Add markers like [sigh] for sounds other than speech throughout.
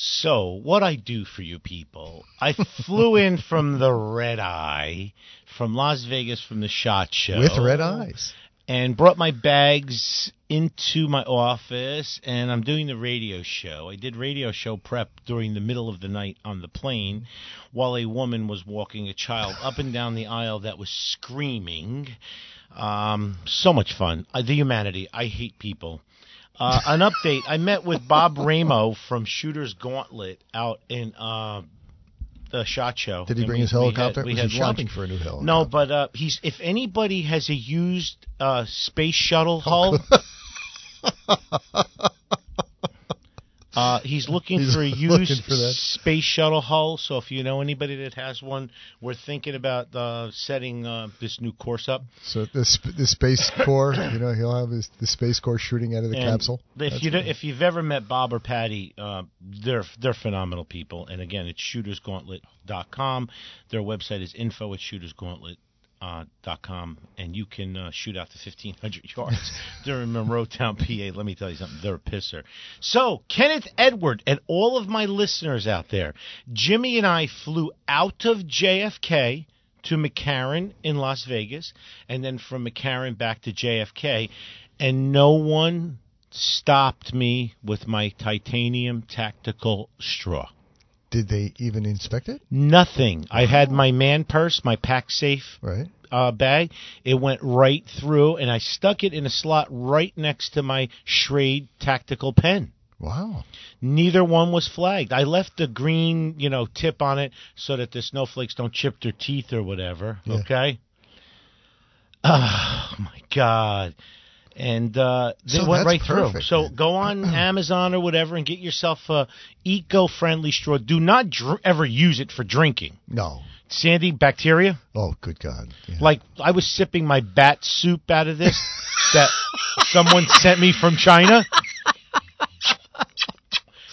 So, what I do for you people, I flew in from the red eye from Las Vegas from the SHOT Show. With red eyes. And brought my bags into my office, and I'm doing the radio show. I did radio show prep during the middle of the night on the plane while a woman was walking a child up and down the aisle that was screaming. Um, so much fun. Uh, the humanity. I hate people. Uh, an update. I met with Bob Ramo from Shooter's Gauntlet out in uh, the shot show. Did he bring we- his we helicopter? Had, we had shopping lunch. for a new helicopter? No, but uh, he's. If anybody has a used uh, space shuttle hull, [laughs] [laughs] uh, he's [laughs] looking He's for a used for that. space shuttle hull. So if you know anybody that has one, we're thinking about uh, setting uh, this new course up. So the sp- the space [coughs] corps, you know, he'll have his the space corps shooting out of the And capsule. If That's you good. if you've ever met Bob or Patty, uh, they're they're phenomenal people. And again, it's shootersgauntlet.com. Their website is info at shootersgauntlet. Uh, dot com and you can uh, shoot out to 1500 [laughs] yards they're in monroeton pa let me tell you something they're a pisser so kenneth edward and all of my listeners out there jimmy and i flew out of jfk to mccarran in las vegas and then from mccarran back to jfk and no one stopped me with my titanium tactical straw. Did they even inspect it? Nothing. I had my man purse, my pack safe Right. Uh, bag. It went right through, and I stuck it in a slot right next to my Schrade tactical pen. Wow. Neither one was flagged. I left the green, you know, tip on it so that the snowflakes don't chip their teeth or whatever. Yeah. Okay. Oh my God. And uh, they So went right through. So go on [clears throat] Amazon or whatever and get yourself a eco-friendly straw. Do not dr- ever use it for drinking. No. Sandy, bacteria. Oh, good God. Yeah. Like I was sipping my bat soup out of this [laughs] that someone sent me from China.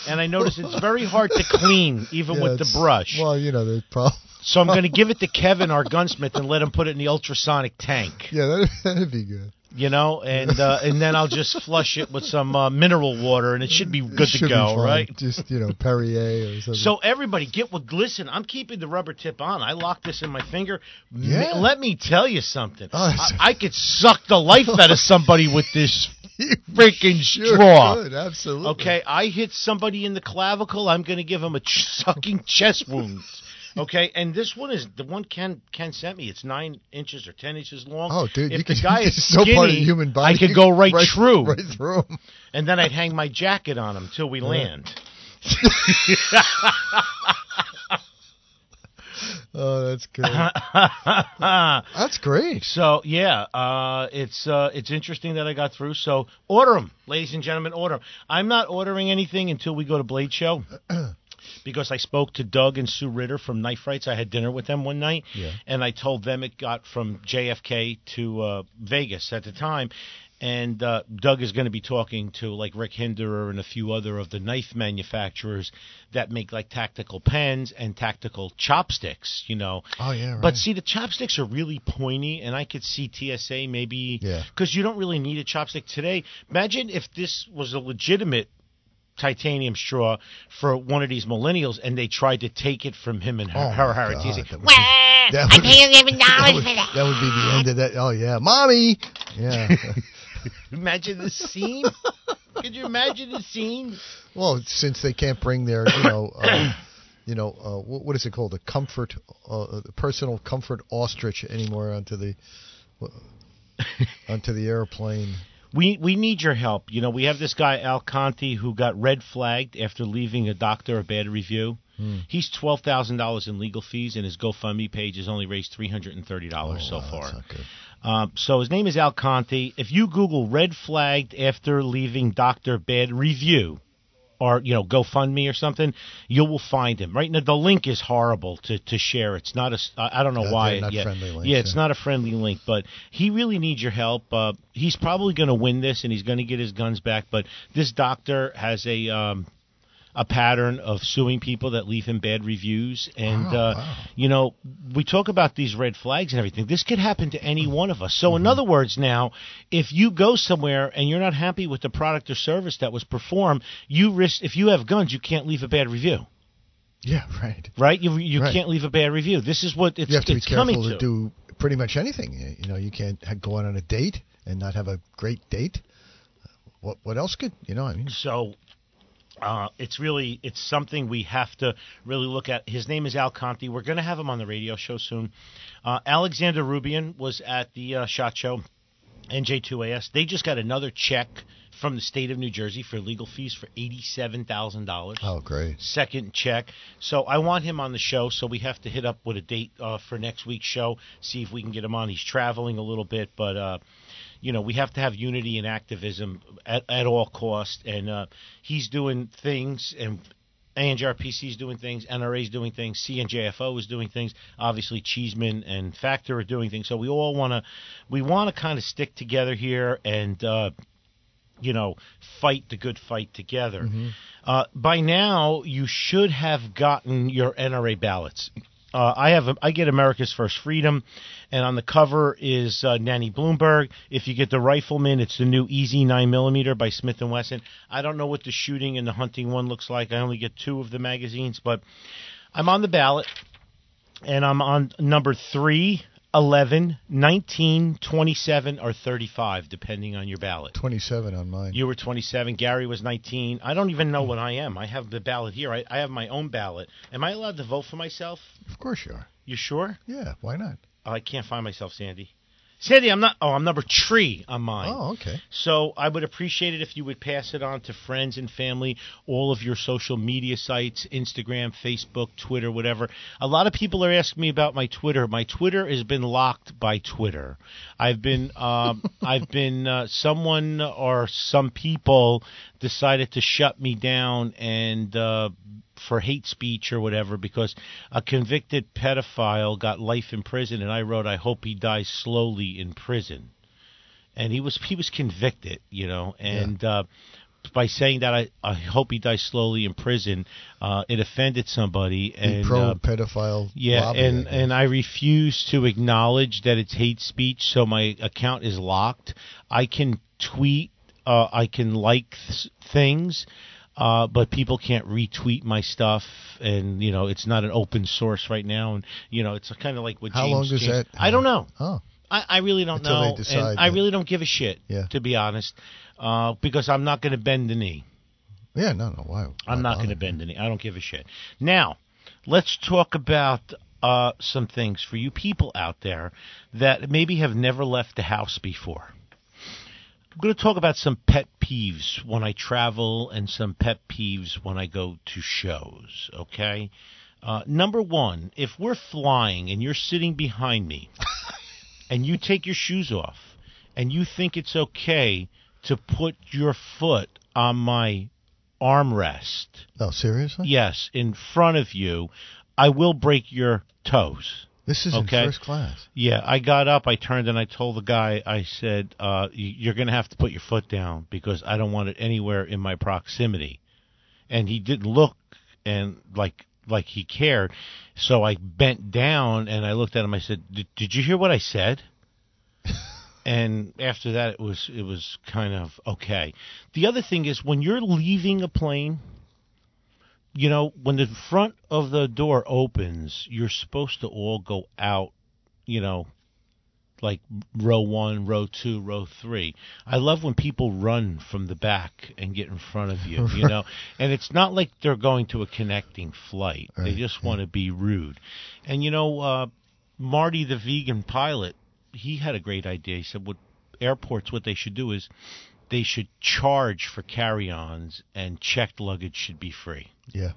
And I noticed it's very hard to clean, even Yeah, with the brush. Well, you know, the problem. So I'm going to give it to Kevin, our gunsmith, and let him put it in the ultrasonic tank. Yeah, that'd, [laughs] that'd be good. You know, and uh, and then I'll just flush it with some uh, mineral water, and it should be good should to go, right? Just, you know, Perrier or something. So everybody, get what. Listen, I'm keeping the rubber tip on. I lock this in my finger. Yeah. let me tell you something. Oh, I, I could suck the life out of somebody with this [laughs] You freaking sure straw. could, absolutely. Okay, I hit somebody in the clavicle. I'm going to give him a ch- sucking chest wound. Okay, and this one is the one Ken Ken sent me. It's nine inches or ten inches long. Oh, dude, if you the can, [laughs] guy is it's so skinny, part of the human body. I could go right, right through, right through 'em. and then I'd hang my jacket on him till we land. [laughs] Oh, that's good. [laughs] that's great. So yeah, uh, it's uh, it's interesting that I got through. So order them, ladies and gentlemen, order 'em. I'm not ordering anything until we go to Blade Show. [clears throat] Because I spoke to Doug and Sue Ritter from Knife Rights. I had dinner with them one night, Yeah. and I told them it got from JFK to uh, Vegas at the time. And uh, Doug is going to be talking to like Rick Hinderer and a few other of the knife manufacturers that make like tactical pens and tactical chopsticks. You know, Oh, yeah, right. but see, the chopsticks are really pointy, and I could see TSA maybe Yeah. because you don't really need a chopstick today. Imagine if this was a legitimate titanium straw for one of these millennials, and they tried to take it from him and her, Oh, her, my her God, TSA. that would be- Well, that I would- pay eleven [laughs] that dollars for that. that would be the end of that. Oh, yeah. Mommy. Yeah. [laughs] Imagine the scene. Could you imagine the scene? well, since they can't bring their, you know, uh, [coughs] you know, uh, what, what is it called? A comfort, uh, the personal comfort ostrich anymore onto the onto the airplane. We we need your help. You know, we have this guy Al Conti who got red flagged after leaving a doctor a bad review. Hmm. He's twelve thousand dollars in legal fees, and his GoFundMe page has only raised three hundred and thirty dollars so Oh, wow, far. that's not good. Um, so his name is Al Conti. If you Google red flagged after leaving doctor bad review, or you know GoFundMe or something, you will find him. Right now, the link is horrible to, to share. It's not a. I don't know Yeah, why. not yeah, friendly links, yeah, it's yeah. not a friendly link, but he really needs your help. Uh, he's probably going to win this, and he's going to get his guns back. But this doctor has a. Um, a pattern of suing people that leave him bad reviews, and Wow, uh, wow. you know we talk about these red flags and everything. This could happen to any one of us. So, Mm-hmm. in other words, now if you go somewhere and you're not happy with the product or service that was performed, you risk. If you have guns, you can't leave a bad review, Yeah, right. right? You you Right. can't leave a bad review. This is what it's, you have to be it's coming careful to. to do pretty much anything. You- You know, you can't go out on a date and not have a great date. What what else could you know? I mean, So uh, it's really it's something we have to really look at. His name is Al Conti. We're going to have him on the radio show soon. Uh, Alexander Roubian was at the uh, Shot Show, NJ2AS. They just got another check from the state of New Jersey for legal fees for eighty-seven thousand dollars. oh great. Second check. So I want him on the show. So we have to hit up with a date uh, for next week's show. See if we can get him on. He's traveling a little bit, but uh, you know we have to have unity and activism at, at all cost. And uh, he's doing things, and ANJRPC is doing things, NRA is doing things, CNJFO is doing things. Obviously, Cheeseman and Factor are doing things. So we all want to we want to kind of stick together here and. Uh, you know, fight the good fight together. Uh, by now, you should have gotten your NRA ballots. Uh, I have I get America's First Freedom, and on the cover is uh, Nanny Bloomberg. If you get the Rifleman, it's the new Easy Nine mm by Smith and Wesson. I don't know what the shooting and the hunting one looks like. I only get two of the magazines, but I'm on the ballot, and I'm on number three, 11, 19, 27, or 35, depending on your ballot. Twenty seven on mine. You were 27. Gary was 19. I don't even know what I am. I have the ballot here. I, I have my own ballot. Am I allowed to vote for myself? of course you are. You sure? Yeah, why not? Oh, I can't find myself, Sandy. Sandy, I'm not. Oh, I'm number three on mine. Oh, okay. So I would appreciate it if you would pass it on to friends and family, all of your social media sites, Instagram, Facebook, Twitter, whatever. A lot of people are asking me about my Twitter. My Twitter has been locked by Twitter. I've been, um, [laughs] I've been, uh, someone or some people decided to shut me down and. Uh, for hate speech or whatever because a convicted pedophile got life in prison and I wrote I hope he dies slowly in prison and he was he was convicted, you know, and uh, by saying that I, I hope he dies slowly in prison, uh, it offended somebody and pro uh, pedophile. yeah, lobby, and and I refuse to acknowledge that it's hate speech, so my account is locked. I can tweet, uh, I can like th- things. Uh, but people can't retweet my stuff, and you know it's not an open source right now, and you know it's kind of like what How James long does James- that? I don't know. Oh, I, I really don't Until know, and I really don't give a shit, Yeah. to be honest, uh, because I'm not going to bend the knee. yeah. No, no. Why? I'm not going to bend the knee. I don't give a shit. Now, let's talk about uh, some things for you people out there that maybe have never left the house before. I'm going to talk about some pet peeves when I travel and some pet peeves when I go to shows, okay? Uh, number one, if we're flying and you're sitting behind me [laughs] and you take your shoes off and you think it's okay to put your foot on my armrest, Oh, seriously? yes, in front of you, I will break your toes. This is Okay. in first class. Yeah, I got up, I turned, and I told the guy, I said, uh, "You're going to have to put your foot down because I don't want it anywhere in my proximity." And he didn't look and like like he cared, so I bent down and I looked at him. I said, "Did did you hear what I said?" [laughs] and after that, it was it was kind of okay. The other thing is when you're leaving a plane. You know, when the front of the door opens, you're supposed to all go out you know, like row one, row two, row three. I love when people run from the back and get in front of you, you [laughs] know, and it's not like they're going to a connecting flight. They just want to be rude. And, you know, uh, Marty, the vegan pilot, he had a great idea. He said, what, airports, what they should do is they should charge for carry-ons, and checked luggage should be free. Yeah.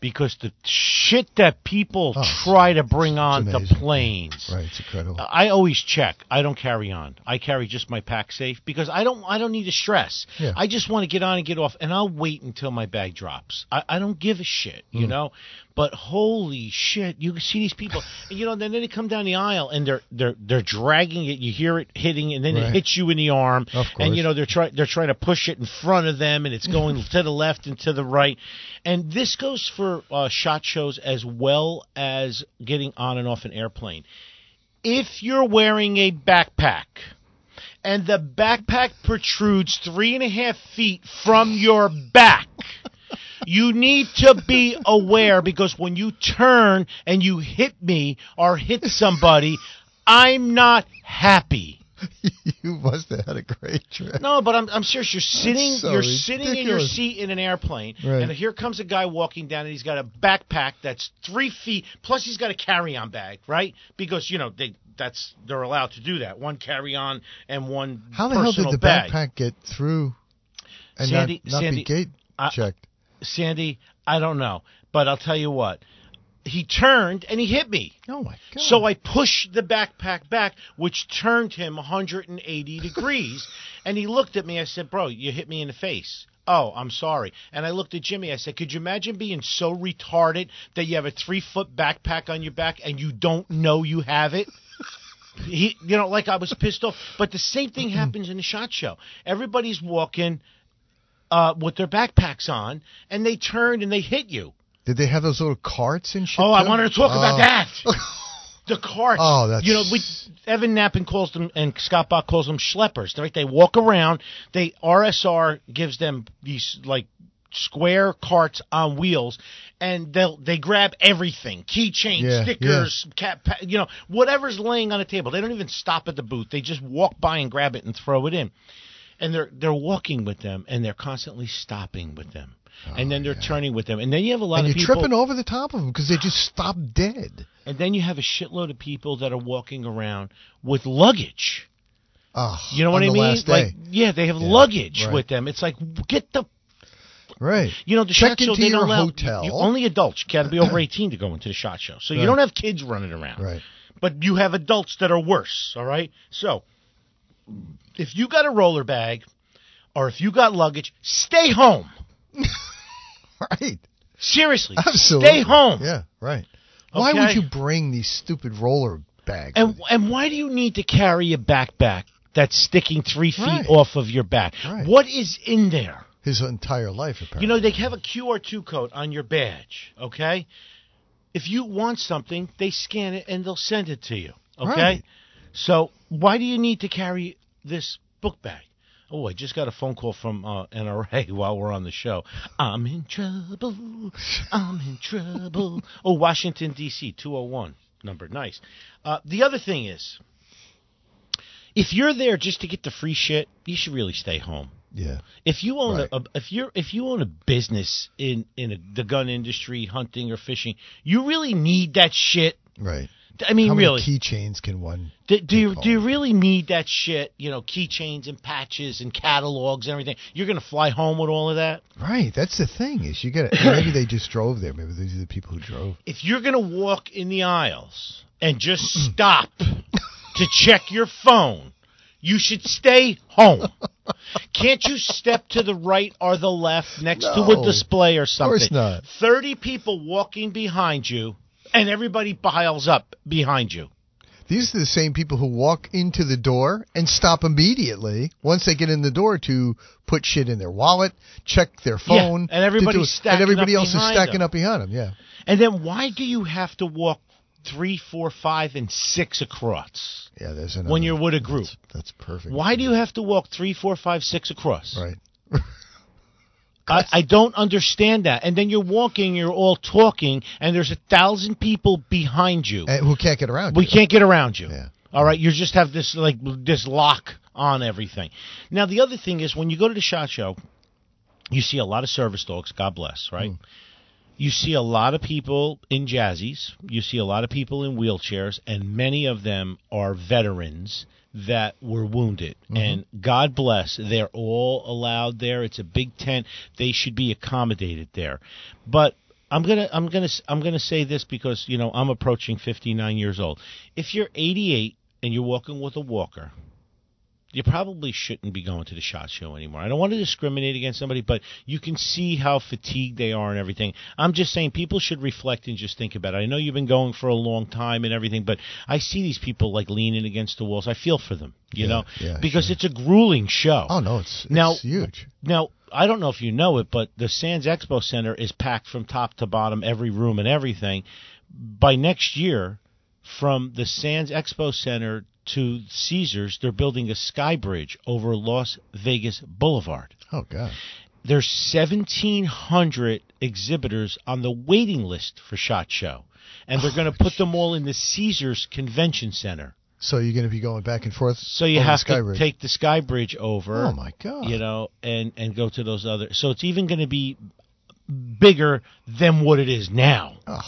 Because the shit that people Oh, try to bring on the planes. Right. It's incredible. I always check. I don't carry on. I carry just my pack safe because I don't. I don't need to stress. Yeah. I just want to get on and get off, and I'll wait until my bag drops. I, I don't give a shit, you Hmm. know. But holy shit, you see these people, and, you know. Then they come down the aisle and they're they're they're dragging it. You hear it hitting, and then Right. it hits you in the arm. Of course. And you know they're trying they're trying to push it in front of them, and it's going [laughs] to the left and to the right. And this goes for uh, shot shows as well as getting on and off an airplane if you're wearing a backpack and the backpack protrudes three and a half feet from your back, you need to be aware because when you turn and you hit me or hit somebody, I'm not happy. [laughs] you must have had a great trip. No, but I'm, I'm serious. You're sitting. so you're sitting in your seat in an airplane, Right. and here comes a guy walking down, and he's got a backpack that's three feet. Plus, he's got a carry-on bag, right? Because you know they that's they're allowed to do that. One carry-on and one How the hell did the bag. backpack get through and Sandy- not, not Sandy, be gate checked? Sandy, I don't know, but I'll tell you what. He turned and he hit me. Oh my god! So I pushed the backpack back, which turned him 180 [laughs] degrees. And he looked at me. I said, Bro, you hit me in the face. Oh, I'm sorry. And I looked at Jimmy. I said, Could you imagine being so retarded that you have a three foot backpack on your back and you don't know you have it? [laughs] He, you know, like I was pissed off. But the same thing happens in the shot show. Everybody's walking uh, with their backpacks on, and they turn and they hit you. Did they have those little carts and shit? Oh, I too? wanted to talk about Oh. that. [laughs] The carts. Oh, that's- you know, we Evan Nappen calls them and Scott Bach calls them schleppers. Right? They walk around. They RSR gives them these like square carts on wheels, and they'll they grab everything: keychains, Yeah, stickers, cat, pa- you know, whatever's laying on the table. They don't even stop at the booth. They just walk by and grab it and throw it in. And they're they're walking with them, and they're constantly stopping with them, and then ah, they're turning with them, and then you have a lot Oh, and of you're people. tripping over the top of them because they just stop dead. And then you have a shitload of people that are walking around with luggage. Oh, You know what I mean? Like, yeah, they have Yeah, luggage right. with them. It's like, get the, right. you know, the Check shot show. They your don't allow hotel. You, only adults. Got to be over [clears throat] eighteen to go into the shot show. So you don't have kids running around. Right. But you have adults that are worse. All right. So if you got a roller bag, or if you got luggage, stay home. [laughs] Right. Seriously, Absolutely. stay home. Yeah. Right. Why would you bring these stupid roller bags? And and why do you need to carry a backpack that's sticking three feet Right. off of your back? Right. What is in there? His entire life, apparently. You know, they have a QR2 code on your badge, okay? If you want something, they scan it and they'll send it to you, okay? Right. So, why do you need to carry this book bag? Oh, I just got a phone call from uh, NRA [laughs] while we're on the show. I'm in trouble. I'm in trouble. Oh, Washington, D.C., 201 number. Nice. Uh, the other thing is, if you're there just to get the free shit, you should really stay home. Yeah. If you own Right. a, if you're if you own a business in in a, the gun industry, hunting or fishing, you really need that shit. Right. I mean, How really, keychains can one? do, do you do you really need that shit? You know, keychains and patches and catalogs and everything. You're gonna fly home with all of that. Right. That's the thing is you got maybe they just drove there. Maybe these are the people who drove. If you're gonna walk in the aisles and just stop to check your phone, you should stay home. Can't you step to the right or the left next to a display or something? Of course not. 30 people walking behind you, and everybody piles up behind you. These are the same people who walk into the door and stop immediately once they get in the door to put shit in their wallet, check their phone, yeah, and everybody's do- stacking and everybody else is stacking them. up behind them. Yeah, And then why do you have to walk three, four, five, and six across yeah. There's another. when you're with a group? That's, that's perfect. Why do you have to walk three, four, five, six across? Right. [laughs] I, I don't understand that. And then you're walking, you're all talking, and there's a thousand people behind you. Who can't get around? We you. can't get around you. Yeah. All right, you just have this like this lock on everything. Now the other thing is when you go to the shot show, you see a lot of service dogs. God bless, right? Hmm. You see a lot of people in jazzies, you see a lot of people in wheelchairs, and many of them are veterans that were wounded. Mm-hmm. And God bless, they're all allowed there. It's a big tent. They should be accommodated there. But I'm gonna I'm gonna I'm gonna say this because you know I'm approaching 59 years old. If you're 88 and you're walking with a walker, you probably shouldn't be going to the shot show anymore. I don't want to discriminate against somebody, but you can see how fatigued they are and everything. I'm just saying people should reflect and just think about it. I know you've been going for a long time and everything, but I see these people like leaning against the walls. I feel for them, you Yeah, know, yeah, because sure. it's a grueling show. Oh no, it's, it's Now- huge. Now, I don't know if you know it, but the Sands Expo Center is packed from top to bottom, every room and everything. By next year, from the Sands Expo Center to Caesars, they're building a sky bridge over Las Vegas Boulevard. Oh god. There's 1,700 exhibitors on the waiting list for SHOT Show, and they're going to put them all in the Caesars Convention Center. So you're going to be going back and forth. So you have to Bridge. take the sky bridge over. Oh my god. You know, and and go to those other. So it's even going to be bigger than what it is now. Oh,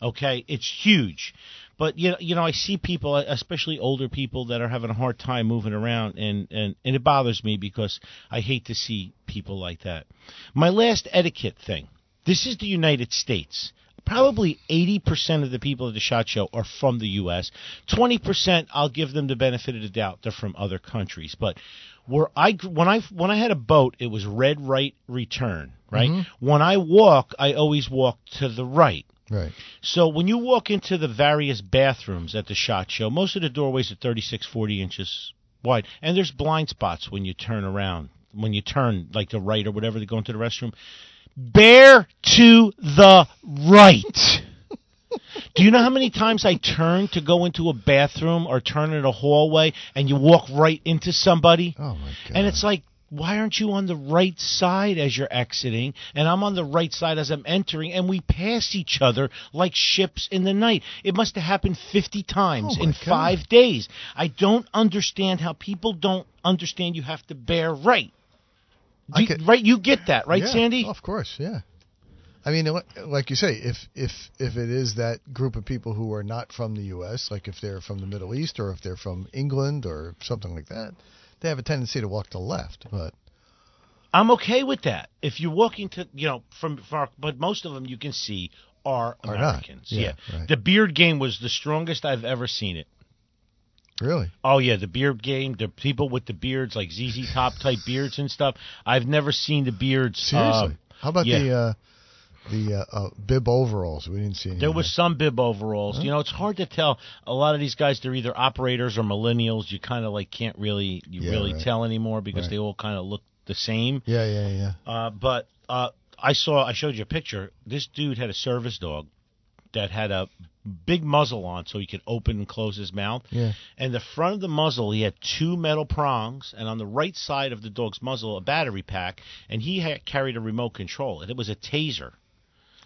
Okay, it's huge. But you know, you know, I see people, especially older people, that are having a hard time moving around, and and and it bothers me because I hate to see people like that. My last etiquette thing. This is the United States. Probably 80% of the people at the SHOT Show are from the U.S. 20%, I'll give them the benefit of the doubt, they're from other countries. But where I when I when I had a boat, it was red, right, return. Right. Mm-hmm. When I walk, I always walk to the right. Right. So when you walk into the various bathrooms at the SHOT Show, most of the doorways are 36, 40 inches wide, and there's blind spots when you turn around, when you turn like the right or whatever to go into the restroom. Bear to the right. [laughs] Do you know how many times I turn to go into a bathroom or turn in a hallway and you walk right into somebody? Oh my god. And it's like, why aren't you on the right side as you're exiting? And I'm on the right side as I'm entering, and we pass each other like ships in the night. It must have happened 50 times Oh, in God. five days. I don't understand how people don't understand you have to bear right. Do- could- right? You get that, right, Yeah, Sandy? Of course, yeah. I mean, like you say, if if if it is that group of people who are not from the U.S., like if they're from the Middle East or if they're from England or something like that, they have a tendency to walk to the left. But I'm okay with that. If you're walking to, you know, from far, but most of them you can see are Are not. Americans. Yeah, right. The beard game was the strongest I've ever seen it. really, Oh yeah, the beard game, the people with the beards like ZZ Top type beards and stuff. I've never seen the beards. seriously, uh, how about yeah. the uh, the uh, uh, bib overalls? We didn't see any. there was some bib overalls. You know, it's hard to tell. A lot of these guys, they're either operators or millennials. You kind of like can't really, you Yeah, really right. tell anymore because Right. they all kind of look the same. Yeah, yeah, yeah. Uh, but uh, I saw, I showed you a picture. This dude had a service dog that had a big muzzle on so he could open and close his mouth. Yeah. And the front of the muzzle, he had two metal prongs, and on the right side of the dog's muzzle, a battery pack, and he had carried a remote control, and it was a taser.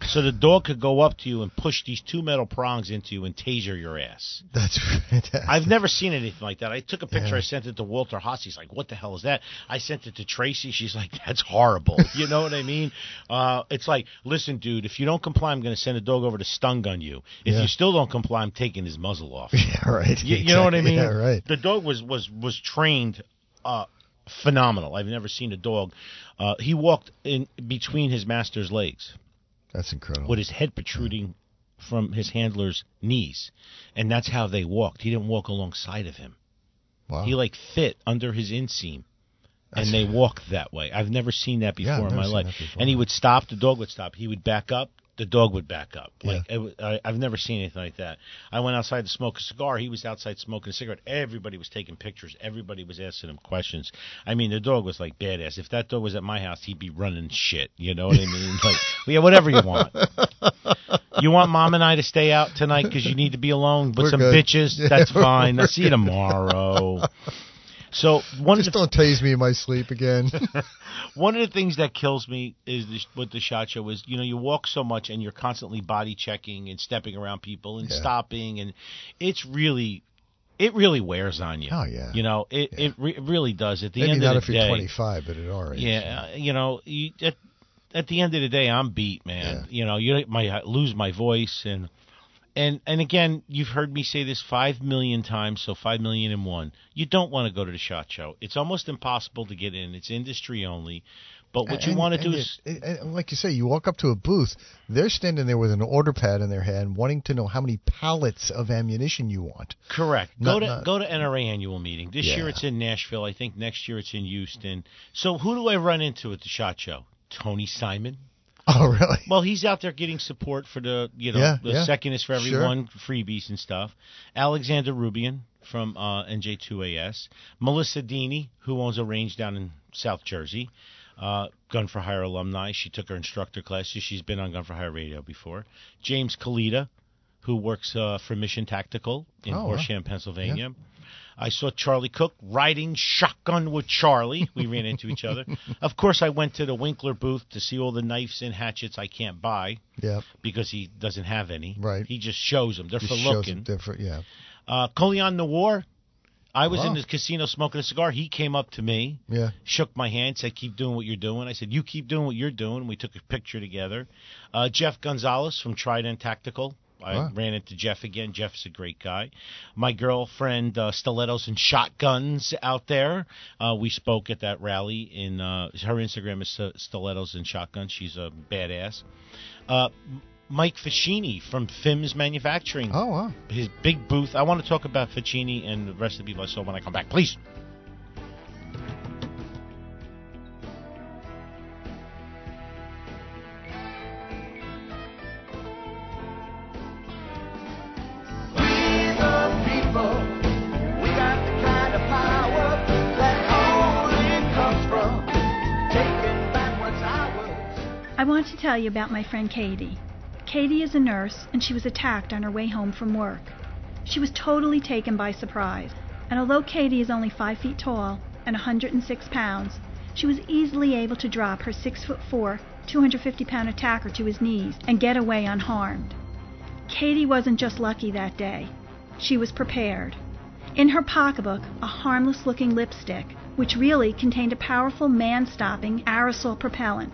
So the dog could go up to you and push these two metal prongs into you and taser your ass. That's fantastic. I've never seen anything like that. I took a picture. Yeah. I sent it to Walter Haas. He's like, "What the hell is that?" I sent it to Tracy. She's like, "That's horrible." [laughs] you know what I mean? Uh, it's like, listen, dude, if you don't comply, I'm going to send a dog over to stun gun you. If Yeah. you still don't comply, I'm taking his muzzle off. [laughs] yeah, right. You, you know what I mean? Yeah, right. The dog was was was trained uh, phenomenal. I've never seen a dog. Uh, he walked in between his master's legs That's incredible. with his head protruding from his handler's knees, and that's how they walked. He didn't walk alongside of him. wow. He like fit under his inseam. That's- And they walked that way. I've never seen that before I've in my life. And he would stop. The dog would stop. He would back up. The dog would back up. Yeah. Like it I, I've never seen anything like that. I went outside to smoke a cigar. He was outside smoking a cigarette. Everybody was taking pictures. Everybody was asking him questions. I mean, the dog was like badass. If that dog was at my house, he'd be running shit. You know what I mean? [laughs] Like, yeah, whatever you want. You want mom and I to stay out tonight because you need to be alone with We're some good. bitches? Yeah, [laughs] That's fine. I'll see you tomorrow. So one of Just the don't tase me in my sleep again. [laughs] [laughs] one of the things that kills me is this, with the shot show is you know you walk so much and you're constantly body checking and stepping around people and Yeah. stopping and it's really it really wears on you. Oh, yeah. You know it it, re- it really does. At the Maybe end not of if the you're day, 25, but at our age. yeah, uh, you know you. It, at the end of the day, I'm beat, man. You know, you might lose my voice and and and again, you've heard me say this five million times, so five million and one. You don't want to go to the shot show. It's almost impossible to get in. It's industry only. But what you want to do it- is it- and like you say, you walk up to a booth, they're standing there with an order pad in their hand, wanting to know how many pallets of ammunition you want. correct. Not- go to not- go to NRA annual meeting. This year it's in Nashville. I think next year it's in Houston. So who do I run into at the shot show? Tony Simon. [laughs] Oh, really? Well, he's out there getting support for the you know Yeah, the yeah. second is for Sure. everyone freebies and stuff. Alexander Roubian from uh, NJ2AS, Melissa Deeney, who owns a range down in South Jersey, uh, Gun for Hire alumni. She took her instructor classes. She's been on Gun for Hire radio before. James Kalita, who works uh, for Mission Tactical in Oh, wow. Horsham, Pennsylvania. I saw Charlie Cook riding shotgun with Charlie. We [laughs] ran into each other. Of course, I went to the Winkler booth to see all the knives and hatchets I can't buy Yeah. because he doesn't have any. Right. He just shows them. They're Just for looking. different. Yeah. Uh, Colion Noir. I was in the casino smoking a cigar. He came up to me, Yeah. shook my hand, said, "Keep doing what you're doing." I said, "You keep doing what you're doing." We took a picture together. Uh, Jeff Gonzalez from Trident Tactical. I Wow. ran into Jeff again. Jeff's a great guy. My girlfriend, uh, Stilettos and Shotguns out there. Uh, we spoke at that rally. In uh, her Instagram is Stilettos and Shotguns. She's a badass. Uh, Mike Ficini from Fims Manufacturing Oh, wow. his big booth. I want to talk about Ficini and the rest of the people I saw when I come back. Please. Tell you about my friend Katie. Katie is a nurse, and she was attacked on her way home from work. She was totally taken by surprise, and although Katie is only 5 feet tall and 106 pounds, she was easily able to drop her 6 foot 4, 250 pound attacker to his knees and get away unharmed. Katie wasn't just lucky that day, she was prepared. In her pocketbook, a harmless looking lipstick, which really contained a powerful man stopping aerosol propellant.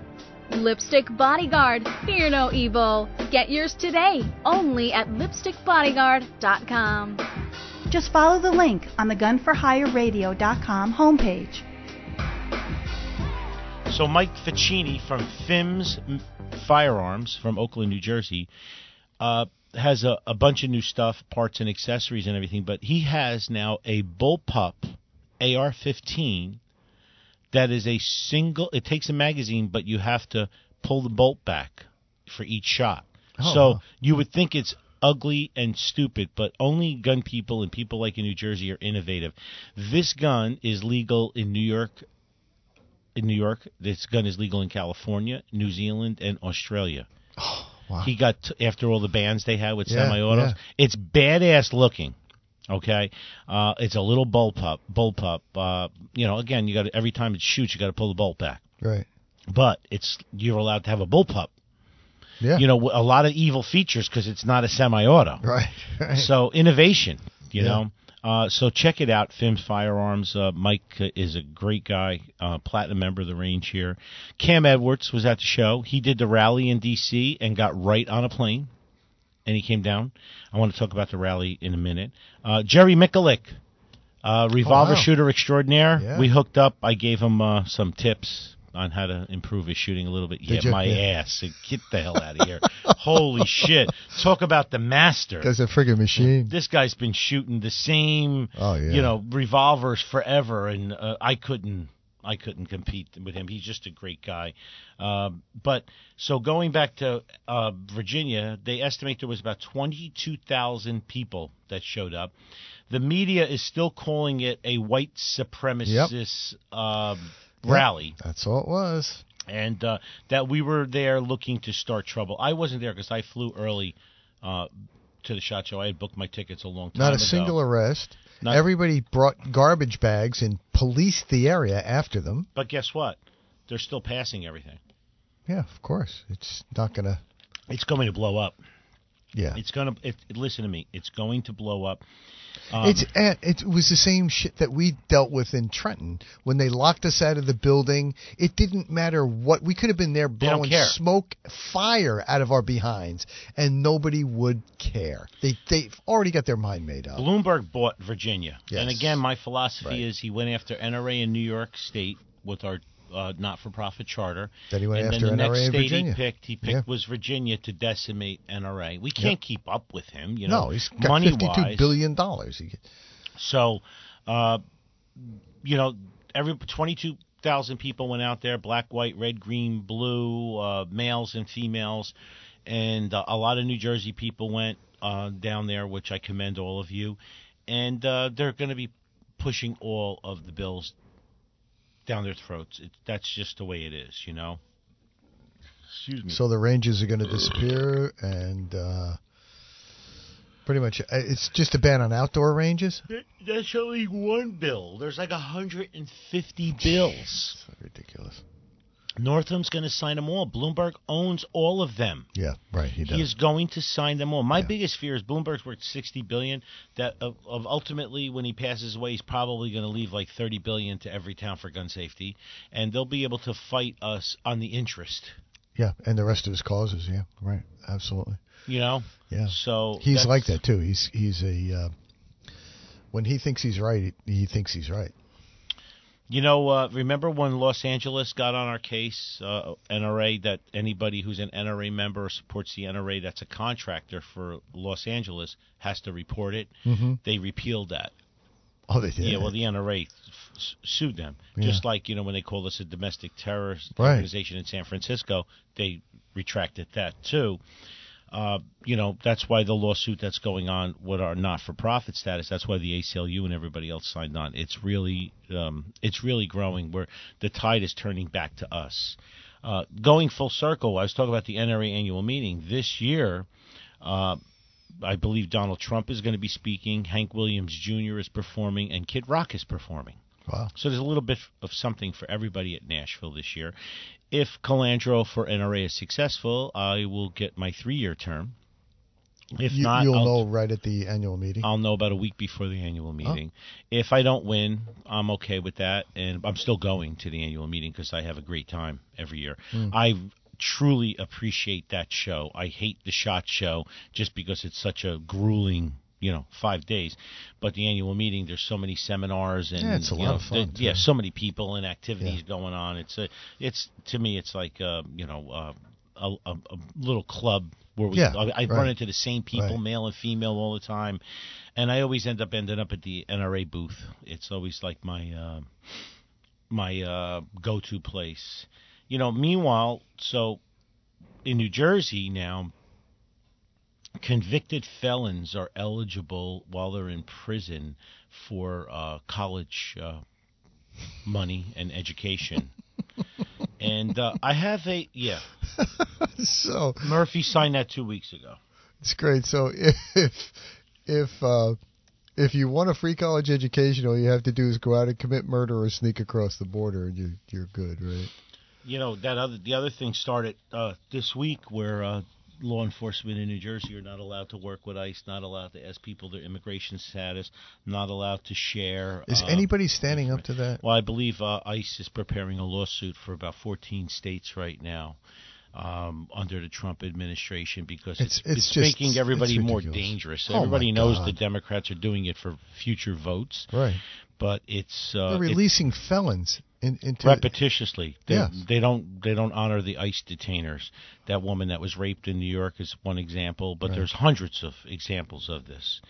Lipstick Bodyguard, fear no evil. Get yours today, only at lipstickbodyguard.com. Just follow the link on the gunforhireradio.com homepage. So Mike Ficini from Fims Firearms from Oakland, New Jersey, uh, has a, a bunch of new stuff, parts and accessories and everything. But he has now a bullpup AR-15 that is a single. It takes a magazine, but you have to pull the bolt back for each shot. Oh, so you would think it's ugly and stupid, but only gun people and people like in New Jersey are innovative. This gun is legal in New York. In New York, this gun is legal in California, New Zealand, and Australia. [gasps] Wow. He got t- after all the bans they had with Yeah, semi-autos. yeah. It's badass looking. Okay, uh, it's a little bullpup. Bullpup. Uh, you know, again, you got every time it shoots, you got to pull the bolt back. right. But it's you're allowed to have a bullpup. Yeah. You know, a lot of evil features because it's not a semi-auto. [laughs] Right. Right. So innovation, you Yeah. know. Uh, so check it out, Fims Firearms. Uh, Mike uh, is a great guy, uh, platinum member of the range here. Cam Edwards was at the show. He did the rally in D.C. and got right on a plane, and he came down. I want to talk about the rally in a minute. Uh, Jerry Miculek, uh, revolver Oh, wow. shooter extraordinaire. Yeah. We hooked up. I gave him uh, some tips on how to improve his shooting a little bit. Did yeah, you? my Yeah. ass. Get the hell out of here. [laughs] Holy shit. Talk about the master That's a friggin' machine. this guy's been shooting the same, Oh, yeah. you know, revolvers forever, and uh, I couldn't, I couldn't compete with him. He's just a great guy. Um, but so going back to uh, Virginia, they estimate there was about twenty-two thousand people that showed up. The media is still calling it a white supremacist um, Yep. rally That's all it was. and uh, that we were there looking to start trouble. I wasn't there because I flew early uh, to the shot show. I had booked my tickets a long time Not a ago. single arrest. Not- Everybody brought garbage bags and policed the area after them. But guess what? They're still passing everything. Yeah, of course. It's not gonna. It's going to blow up. Yeah. It's going to. It, listen to me. It's going to blow up. Um, It's it was the same shit that we dealt with in Trenton when they locked us out of the building. It didn't matter what we could have been there blowing smoke, fire out of our behinds, and nobody would care. They they've already got their mind made up. Bloomberg bought Virginia. Yes. And again, my philosophy Right. is he went after NRA in New York State with our uh, not-for-profit charter. Then he went and after then the NRA next state Virginia. he picked, he picked Yeah. was Virginia to decimate NRA. We can't keep up with him, you know. no, he's got money fifty-two billion dollars. He- So, uh, you know, every 22,000 people went out there black, white, red, green, blue, uh, males and females. And uh, a lot of New Jersey people went uh, down there, which I commend all of you. And uh, they're going to be pushing all of the bills down their throats. It, that's just the way it is, you know? Excuse me. So the ranges are going to disappear, and uh, pretty much uh, it's just a ban on outdoor ranges. That's only one bill. There's like 150 bills. Ridiculous. Northam's going to sign them all. Bloomberg owns all of them. Yeah, right. He does. He is going to sign them all. My Yeah. biggest fear is Bloomberg's worth 60 billion. That of, of ultimately, when he passes away, he's probably going to leave like 30 billion to every town for gun safety, and they'll be able to fight us on the interest. yeah, and the rest of his causes. Yeah, right. Absolutely. You know. Yeah. So He's like that too. He's he's a uh, when he thinks he's right, he, he thinks he's right. You know, uh, remember when Los Angeles got on our case, uh, NRA, that anybody who's an NRA member or supports the NRA that's a contractor for Los Angeles has to report it? Mm-hmm. They repealed that. Oh, they did. Yeah, well, the NRA s- sued them. Yeah. Just like, you know, when they called us a domestic terrorist Right. organization in San Francisco, they retracted that too. Uh, you know, that's why the lawsuit that's going on with our not-for-profit status. That's why the ACLU and everybody else signed on. It's really, um, it's really growing. Where the tide is turning back to us. Uh, going full circle, I was talking about the NRA annual meeting this year. Uh, I believe Donald Trump is going to be speaking. Hank Williams Jr. is performing, and Kid Rock is performing. Wow. So there's a little bit of something for everybody at Nashville this year. If Colandro for NRA is successful, I will get my three-year term. If you, not, you'll I'll, know right at the annual meeting. I'll know about a week before the annual meeting. If I don't win, I'm okay with that, and I'm still going to the annual meeting because I have a great time every year. Hmm. I truly appreciate that show. I hate the shot show just because it's such a grueling, you know, five days. But the annual meeting, there's so many seminars and Yeah, it's a lot know, of fun, the- yeah, so many people and activities going on. It's a, it's to me, it's like uh, you know. Uh, a, a, a little club where we Yeah, I, I right. run into the same people, Right. male and female, all the time, and I always end up ending up at the NRA booth. It's always like my uh, my uh, go-to place. You know. Meanwhile, so in New Jersey now, convicted felons are eligible while they're in prison for uh, college uh, money and education. [laughs] and uh, I have a yeah. [laughs] so Murphy signed that two weeks ago. It's great. So if if uh, if you want a free college education, all you have to do is go out and commit murder or sneak across the border, and you you're good, right? You know that other the other thing started uh, this week where uh, law enforcement in New Jersey are not allowed to work with ICE, not allowed to ask people their immigration status, not allowed to share. Is uh, anybody standing up to that? Well, I believe uh, ICE is preparing a lawsuit for about 14 states right now. Um, under the Trump administration, because it's, It's- it's it's, just- making everybody more dangerous. Oh, Everybody knows God. the Democrats are doing it for future votes, Right. but it's uh, They're it- releasing felons in, into repetitiously. They, Yes. they don't they don't honor the ICE detainers. That woman that was raped in New York is one example, but Right. there's hundreds of examples of this.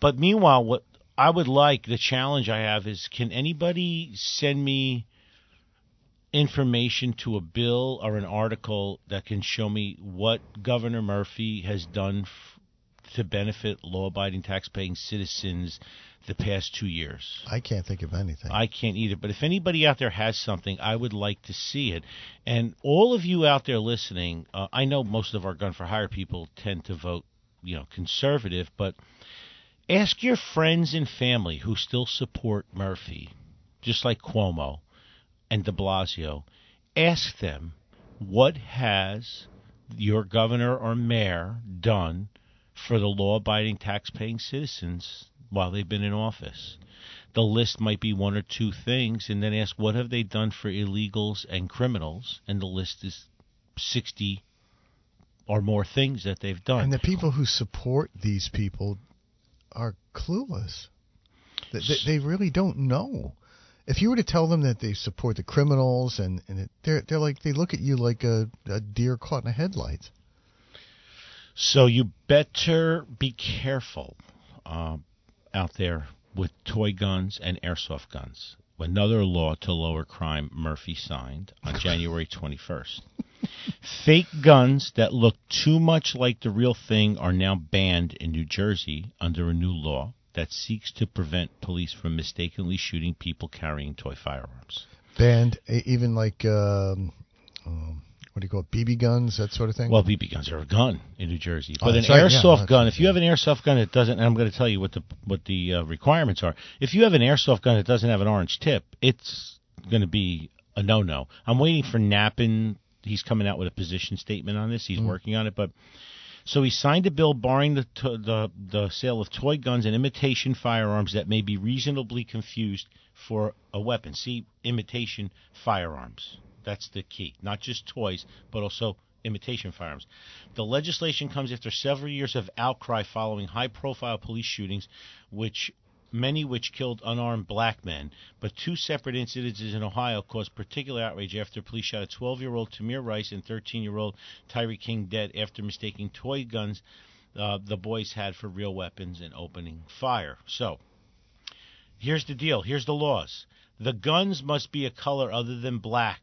But meanwhile, what I would like the challenge I have is can anybody send me information to a bill or an article that can show me what Governor Murphy has done f- to benefit law-abiding tax-paying citizens the past 2 years? I can't think of anything. I can't either. But if anybody out there has something, I would like to see it. And all of you out there listening, uh, I know most of our gun for hire people tend to vote, you know, conservative, but ask your friends and family who still support Murphy, just like Cuomo and De Blasio. Ask them what has your governor or mayor done for the law-abiding tax-paying citizens while they've been in office the list might be one or two things, and then ask what have they done for illegals and criminals, and the list is sixty or more things that they've done. and the people who support these people are clueless. They, they really don't know. If you were to tell them that they support the criminals and, and it, they're they're like they look at you like a, a deer caught in a headlight. so you better be careful uh, out there with toy guns and airsoft guns. Another law to lower crime Murphy signed on [laughs] January 21st. Fake guns that look too much like the real thing are now banned in New Jersey under a new law that seeks to prevent police from mistakenly shooting people carrying toy firearms. Banned even like um, um, what do you call it, BB guns, that sort of thing. Well, BB guns are a gun in New Jersey, Oh, but an right, airsoft that's gun. right, If you have an airsoft gun that doesn't, and I'm going to tell you what the what the uh, requirements are. If you have an airsoft gun that doesn't have an orange tip, it's going to be a no-no. I'm waiting for Nappen. He's coming out with a position statement on this. He's Mm. working on it, but so he signed a bill barring the, to, the the sale of toy guns and imitation firearms that may be reasonably confused for a weapon. See, imitation firearms. That's the key. Not just toys, but also imitation firearms. The legislation comes after several years of outcry following high-profile police shootings, which many which killed unarmed black men. But two separate incidents in Ohio caused particular outrage after police shot a 12-year-old Tamir Rice and 13-year-old Tyree King dead after mistaking toy guns uh, the boys had for real weapons and opening fire. So, here's the deal. Here's the laws. The guns must be a color other than black,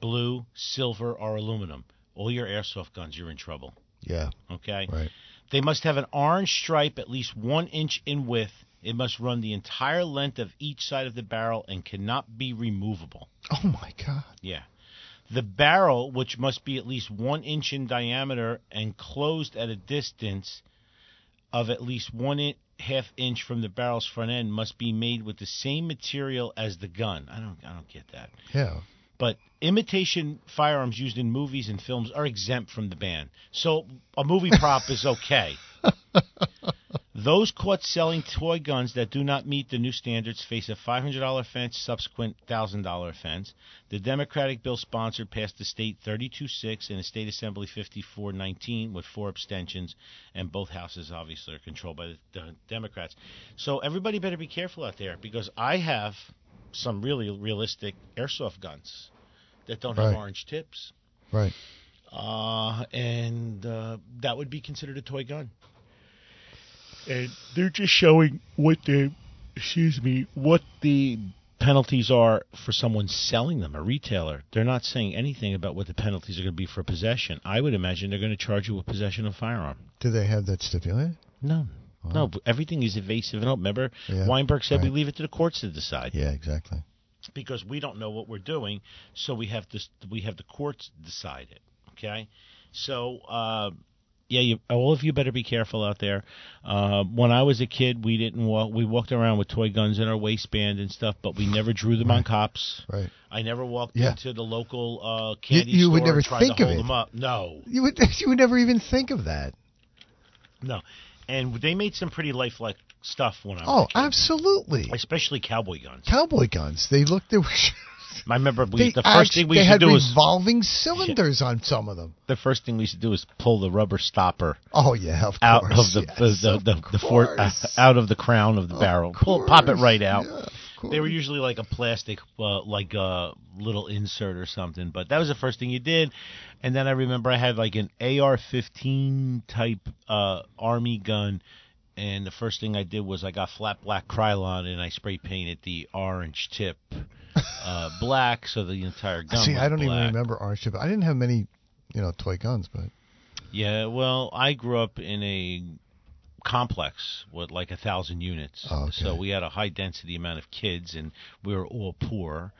blue, silver, or aluminum. All your airsoft guns, you're in trouble. yeah, Okay? right. They must have an orange stripe at least one inch in width. It must run the entire length of each side of the barrel and cannot be removable. Oh my God. Yeah. The barrel, which must be at least one inch in diameter and closed at a distance of at least one in, half inch from the barrel's front end, must be made with the same material as the gun. I don't, I don't get that. Yeah. But imitation firearms used in movies and films are exempt from the ban. So a movie prop is okay. [laughs] Those caught selling toy guns that do not meet the new standards face a $500 offense, subsequent $1,000 offense. The Democratic bill sponsored passed the state 32-6 and the state assembly 54-19 with four abstentions, and both houses obviously are controlled by the, the Democrats. So everybody better be careful out there because I have some really realistic airsoft guns that don't have orange tips, Right. uh, and uh, that would be considered a toy gun. And they're just showing what the excuse me what the penalties are for someone selling them, a retailer. They're not saying anything about what the penalties are going to be for possession. I would imagine they're going to charge you with possession of firearm. Do they have that stipulated? No. No, everything is evasive. And remember, Yeah, Weinberg said we leave it to the courts to decide Yeah, exactly. because we don't know what we're doing, so we have to we have the courts decide it. Okay, so uh, yeah, you, all of you better be careful out there. Uh, when I was a kid, we didn't walk. We walked around with toy guns in our waistband and stuff, but we never drew them on cops. Right. I never walked Yeah. into the local uh, You- candy you store would never and think to of it. them up. No, You would [laughs] you would never even think of that. no, and they made some pretty lifelike stuff when I was Oh, a kid, absolutely. especially cowboy guns. Cowboy guns. They looked. They, were, [laughs] I remember we, they the first thing we they used had to do was revolving cylinders on some of them. the first thing we used to do is pull the rubber stopper Oh yeah, of out course. of the yes, the, of the, the, the uh, out of the crown of the Of barrel. Pull pop it right out. yeah, of They were usually like a plastic, uh, like a little insert or something. But that was the first thing you did. And then I remember I had like an AR-15 type uh, army gun. And the first thing I did was I got flat black Krylon and I spray painted the orange tip uh, black, so the entire gun. See, I don't even remember orange chip. I didn't have many, you know, toy guns, but Yeah, well, I grew up in a complex with like a thousand units. Oh, okay. So we had a high density amount of kids, and we were all poor.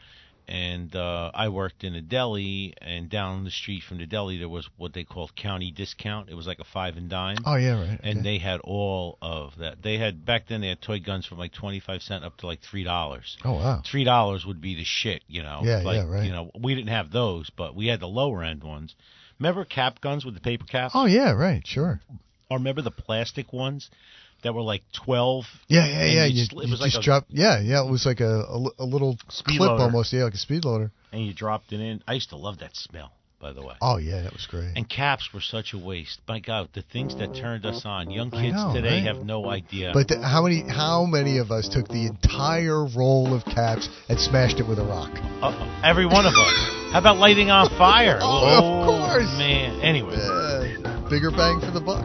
And uh, I worked in a deli, and down the street from the deli there was what they called county discount. It was like a five and dime. oh yeah, right. And okay. they had all of that. They had back then. They had toy guns from like twenty five cent up to like three dollars. oh wow. Three dollars would be the shit, you know. Yeah, like, yeah, right. You know, we didn't have those, but we had the lower end ones. Remember cap guns with the paper cap? Oh yeah, right. Sure. Or remember the plastic ones that were like twelve? Yeah, yeah, yeah. you You, sl- it you was like just a- drop. Yeah, yeah. It was like a a, a little Speed clip loader. almost. Yeah, like a speed loader. And you dropped it in. I used to love that smell, by the way. Oh yeah, that was great. And caps were such a waste. My God, the things that turned us on. Young kids know, today right? have no idea. But th- how many how many of us took the entire roll of caps and smashed it with a rock? Uh-oh. every one of us. How about lighting on fire? [laughs] Oh, of oh, course. man. Anyway, Yeah, bigger bang for the buck.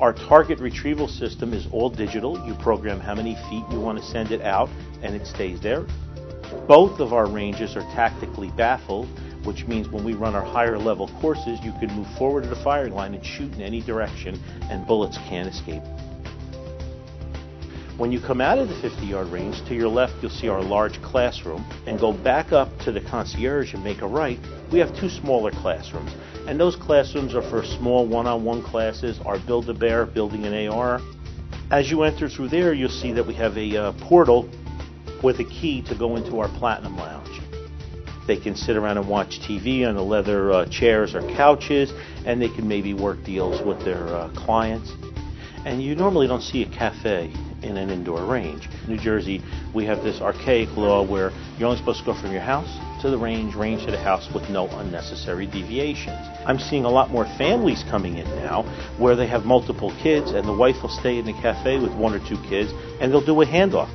Our target retrieval system is all digital. You program how many feet you want to send it out, and it stays there. Both of our ranges are tactically baffled, which means when we run our higher level courses, you can move forward to the firing line and shoot in any direction, and bullets can't escape. When you come out of the 50 yard range, to your left you'll see our large classroom, and go back up to the concierge and make a right. We have two smaller classrooms, and those classrooms are for small one on one classes, our Build a Bear, building an AR. As you enter through there, you'll see that we have a uh, portal with a key to go into our Platinum Lounge. They can sit around and watch TV on the leather uh, chairs or couches, and they can maybe work deals with their uh, clients. And you normally don't see a cafe in an indoor range. New Jersey, we have this archaic law where you're only supposed to go from your house to the range, range to the house with no unnecessary deviations. I'm seeing a lot more families coming in now where they have multiple kids and the wife will stay in the cafe with one or two kids and they'll do a handoff.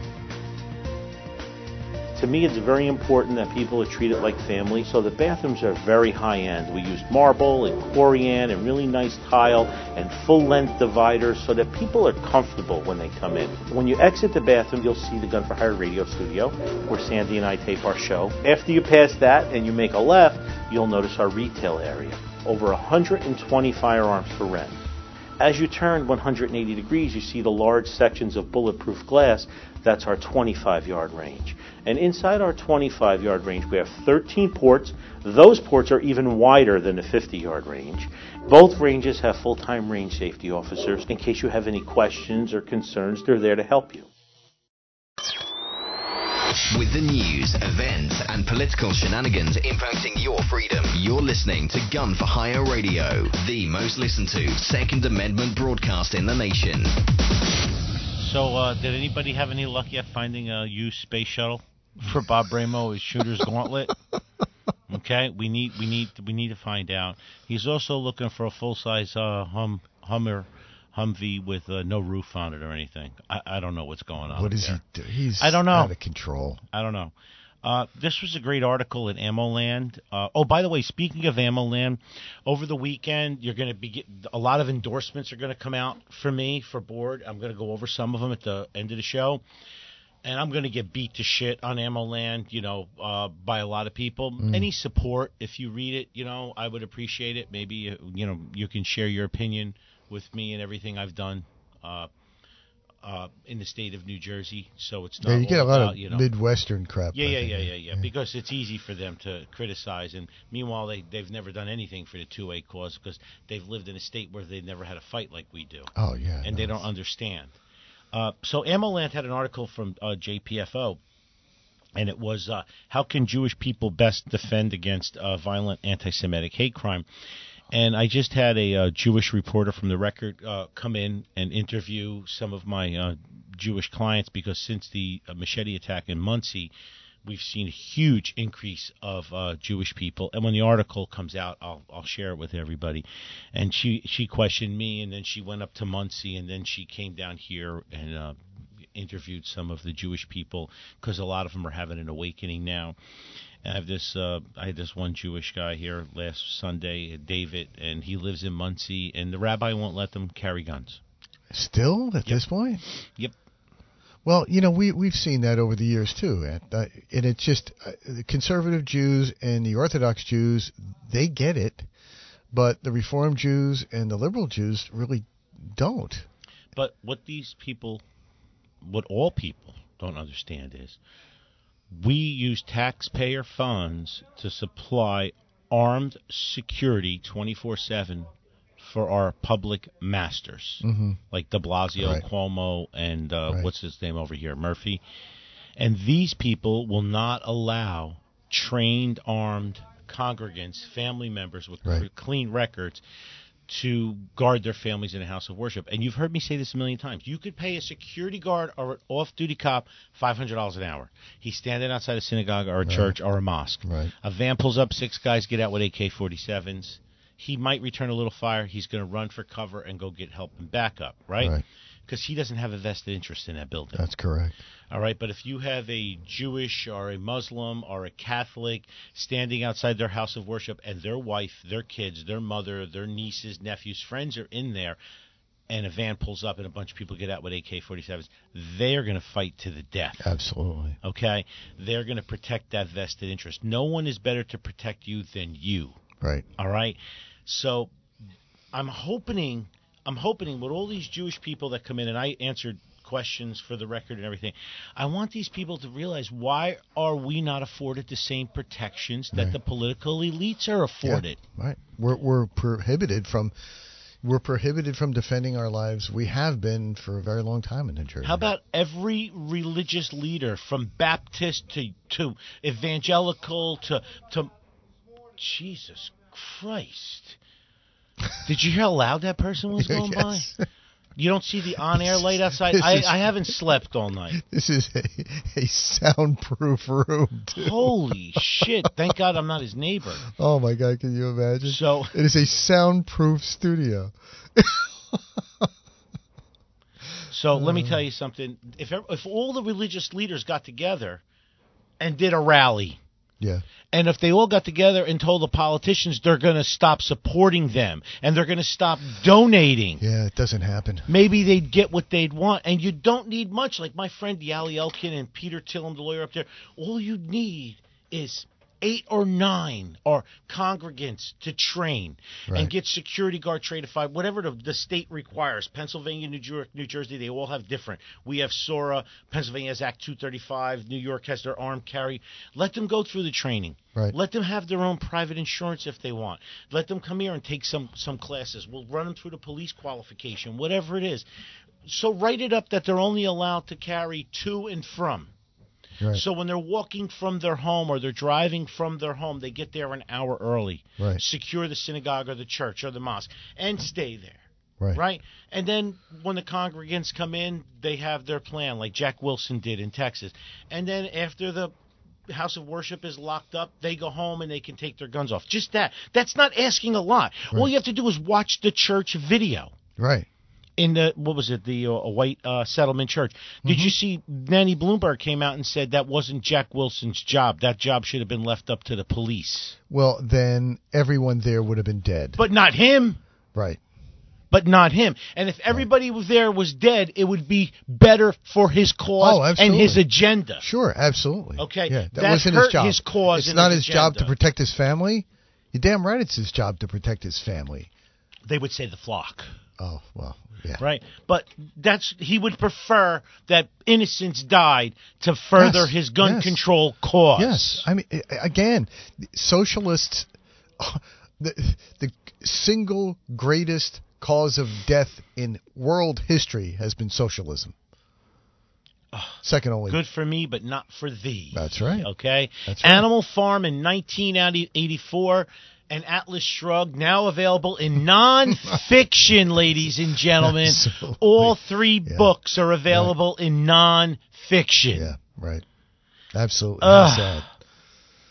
To me, it's very important that people are treated like family, so the bathrooms are very high end. We use marble and corian and really nice tile and full length dividers so that people are comfortable when they come in. When you exit the bathroom, you'll see the Gun for Hire radio studio where Sandy and I tape our show. After you pass that and you make a left, you'll notice our retail area. Over 120 firearms for rent. As you turn 180 degrees, you see the large sections of bulletproof glass. That's our 25 yard range. And inside our 25 yard range, we have 13 ports. Those ports are even wider than the 50 yard range. Both ranges have full time range safety officers. In case you have any questions or concerns, they're there to help you. With the news, events, and political shenanigans impacting your freedom, you're listening to Gun for Hire Radio, the most listened to Second Amendment broadcast in the nation. So, uh, did anybody have any luck yet finding a used space shuttle for Bob Bramo as Shooter's Gauntlet? [laughs] Okay, we need we need we need to find out. He's also looking for a full size uh, hum Hummer Humvee with uh, no roof on it or anything. I, I don't know what's going on. What is there. he do? He's I don't know. out of control. I don't know. Uh, this was a great article in AmmoLand. Uh, oh, by the way, speaking of AmmoLand, over the weekend you're going to be get, a lot of endorsements are going to come out for me for board. I'm going to go over some of them at the end of the show, and I'm going to get beat to shit on AmmoLand, you know, uh, by a lot of people. Any support, if you read it, you know, I would appreciate it. Maybe uh, you know you can share your opinion with me and everything I've done. Uh, uh, in the state of New Jersey, so it's not. Yeah, you get a lot about, of you know, Midwestern crap. yeah, yeah, yeah, yeah, yeah. Because it's easy for them to criticize, and meanwhile they they've never done anything for the two A cause because they've lived in a state where they've never had a fight like we do, Oh yeah. and they don't understand. Uh, so AmmoLand had an article from uh, JPFO, and it was uh, how can Jewish people best defend against uh, violent anti-Semitic hate crime. And I just had a uh, Jewish reporter from the Record uh, come in and interview some of my uh, Jewish clients because since the uh, machete attack in Monsey, we've seen a huge increase of uh, Jewish people. And when the article comes out, I'll I'll share it with everybody. And she she questioned me, and then she went up to Monsey, and then she came down here and. Uh, interviewed some of the Jewish people because a lot of them are having an awakening now. I have this. Uh, I had this one Jewish guy here last Sunday, David, and he lives in Monsey, and the rabbi won't let them carry guns. Still at this point. Yep. Well, you know, we we've seen that over the years too, and, uh, and it's just uh, the conservative Jews and the Orthodox Jews, they get it, but the Reform Jews and the liberal Jews really don't. But what these people, what all people don't understand is, we use taxpayer funds to supply armed security 24 7 for our public masters, Mm-hmm. like de Blasio, Right. Cuomo, and uh, Right. what's his name over here, Murphy. And these people will not allow trained armed congregants, family members with Right. clean records, to guard their families in a house of worship. And you've heard me say this a million times. You could pay a security guard or an off-duty cop five hundred dollars an hour. He's standing outside a synagogue or a church or a mosque. Right. A van pulls up, six guys get out with AK-47s. He might return a little fire. He's going to run for cover and go get help and backup, right? Right. Because he doesn't have a vested interest in that building. That's correct. All right, but if you have a Jewish or a Muslim or a Catholic standing outside their house of worship and their wife, their kids, their mother, their nieces, nephews, friends are in there, and a van pulls up and a bunch of people get out with AK 47s, they're going to fight to the death. Absolutely. Okay? They're going to protect that vested interest. No one is better to protect you than you. Right. All right. So I'm hoping I'm hoping with all these Jewish people that come in and I answered questions for the record and everything. I want these people to realize why are we not afforded the same protections that Right. the political elites are afforded? Yeah, right. We're we're prohibited from we're prohibited from defending our lives. We have been for a very long time in New Jersey. How about every religious leader from Baptist to to evangelical to to Jesus Christ. Did you hear how loud that person was going [laughs] Yes. by? You don't see the on-air light outside. I, is- I haven't slept all night. This is a, a soundproof room. Holy shit! Thank God I'm not his neighbor. Oh my God! Can you imagine? So it is a soundproof studio. [laughs] So let me uh. tell you something. If if all the religious leaders got together and did a rally, Yeah. and if they all got together and told the politicians they're going to stop supporting them and they're going to stop donating, Yeah. It doesn't happen. maybe they'd get what they'd want. And you don't need much. Like my friend Yali Elkin and Peter Tillum, the lawyer up there, all you need is eight or nine or congregants to train Right. and get security guard certified, whatever the, the state requires. Pennsylvania, New York, New Jersey, they all have different. We have SORA. Pennsylvania has Act 235. New York has their armed carry. Let them go through the training. Right. Let them have their own private insurance if they want. Let them come here and take some some classes. We'll run them through the police qualification, whatever it is. So write it up that they're only allowed to carry to and from. Right. So when they're walking from their home or they're driving from their home, they get there an hour early. Right. Secure the synagogue or the church or the mosque and stay there. Right. Right? And then when the congregants come in, they have their plan, like Jack Wilson did in Texas. And then after the house of worship is locked up, they go home and they can take their guns off. Just that. That's not asking a lot. All you have to do is watch the church video Right. In the what was it the uh, white uh, settlement church. Did Mm-hmm. you see Nanny Bloomberg came out and said that wasn't Jack Wilson's job. That job should have been left up to the police. Well, then everyone there would have been dead. But not him. right. But not him. And if everybody was there was dead, it would be better for his cause Oh, and his agenda. Sure, absolutely. Okay, Yeah, that, that wasn't his job. his cause It's not his his job to protect his family. You're damn right it's his job to protect his family. They would say the flock. Oh, well, yeah. Right, but that's he would prefer that innocents died to further Yes, his gun yes. control cause. Yes, I mean, again, socialists, [laughs] the the single greatest cause of death in world history has been socialism. Second only. Good for me, but not for thee. That's right. Okay. That's right. Animal Farm in 1984 and Atlas Shrugged now available in non-fiction, [laughs] ladies and gentlemen. Absolutely. All three Yeah. books are available in non-fiction. Yeah, right. Absolutely. Sad.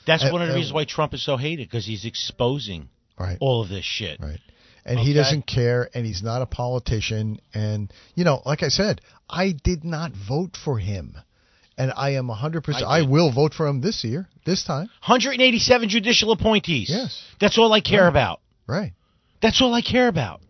That's Uh, one of the uh, reasons why Trump is so hated because he's exposing Right. all of this shit. Right. And he doesn't care, and he's not a politician. And, you know, like I said, I did not vote for him. And I am 100%. I I, will vote for him this year, this time. 187 judicial appointees. Yes. That's all I care Right. about. Right. That's all I care about.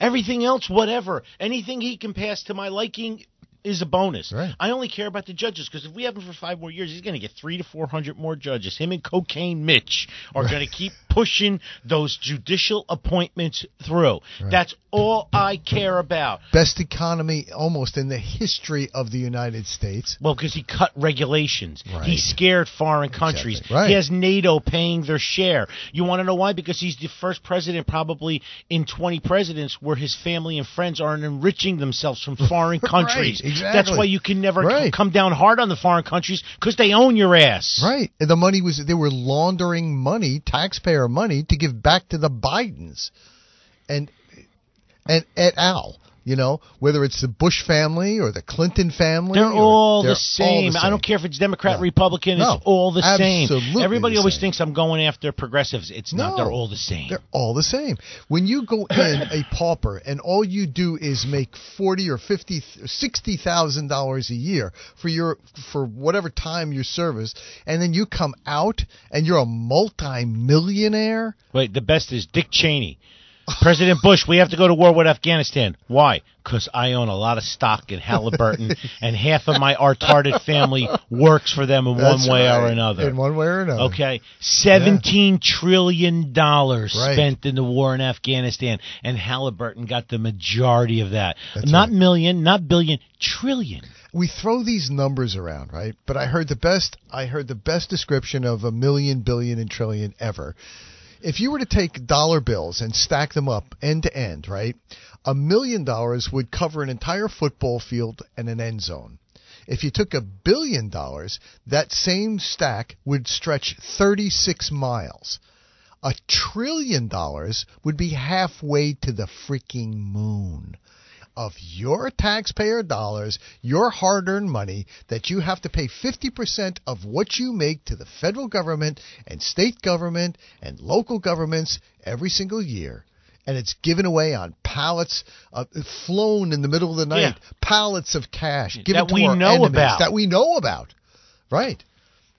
Everything else, whatever. Anything he can pass to my liking is a bonus. Right. I only care about the judges because if we have him for five more years, he's going to get three to four hundred more judges. Him and Cocaine Mitch are going to keep pushing those judicial appointments through. Right. That's all I care about. Best economy almost in the history of the United States. Well, because he cut regulations. Right. He scared foreign countries. Exactly. Right. He has NATO paying their share. You want to know why? Because he's the first president, probably in 20 presidents, where his family and friends aren't enriching themselves from foreign [laughs] countries. Exactly. That's why you can never Right. come down hard on the foreign countries because they own your ass. Right. And the money was, they were laundering money, taxpayer money, to give back to the Bidens. And, and et al. You know, whether it's the Bush family or the Clinton family. They're or- all, they're the same. I don't care if it's Democrat, No. Republican. No. It's all the same. Absolutely Everybody the always same. thinks I'm going after progressives. It's not. No. They're all the same. They're all the same. When you go in a [coughs] pauper and all you do is make forty or fifty, sixty thousand dollars a year for your for whatever time you service, and then you come out and you're a multi-millionaire. Wait, the best is Dick Cheney. President Bush, we have to go to war with Afghanistan. Why? Because I own a lot of stock in Halliburton, [laughs] and half of my retarded family works for them in That's one way or another. In one way or another. Okay, seventeen trillion dollars Right. spent in the war in Afghanistan, and Halliburton got the majority of that. That's not right. million, not billion, trillion. we throw these numbers around, right? But I heard the best I heard the best description of a million, billion, and trillion ever. If you were to take dollar bills and stack them up end to end, right? A million dollars would cover an entire football field and an end zone. If you took a billion dollars, that same stack would stretch 36 miles. A trillion dollars would be halfway to the freaking moon of your taxpayer dollars, your hard earned money, that you have to pay 50% of what you make to the federal government and state government and local governments every single year. And it's given away on pallets, uh, flown in the middle of the night, Yeah. pallets of cash given That to we our know enemies about. that we know about. Right.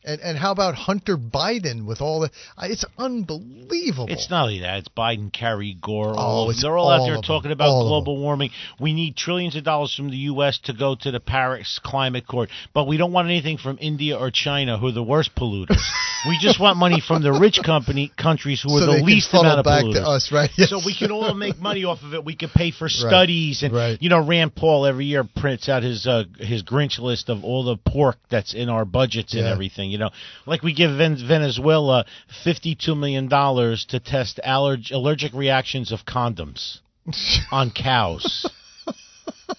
And and how about Hunter Biden with all the? uh, It's unbelievable. It's not only that; it's Biden, Kerry, Gore. Oh, All it's they're all out there them. talking about All global warming. We need trillions of dollars from the U.S. to go to the Paris Climate Accord, but we don't want anything from India or China, who are the worst polluters. [laughs] we just want money from the rich company countries who are so the they can least amount of back polluters. to us, right? So we can all make money off of it. We could pay for studies, and right. you know, Rand Paul every year prints out his uh, his Grinch list of all the pork that's in our budgets and everything. You know, like we give Ven- Venezuela fifty two million dollars to test allerg- allergic reactions of condoms [laughs] on cows.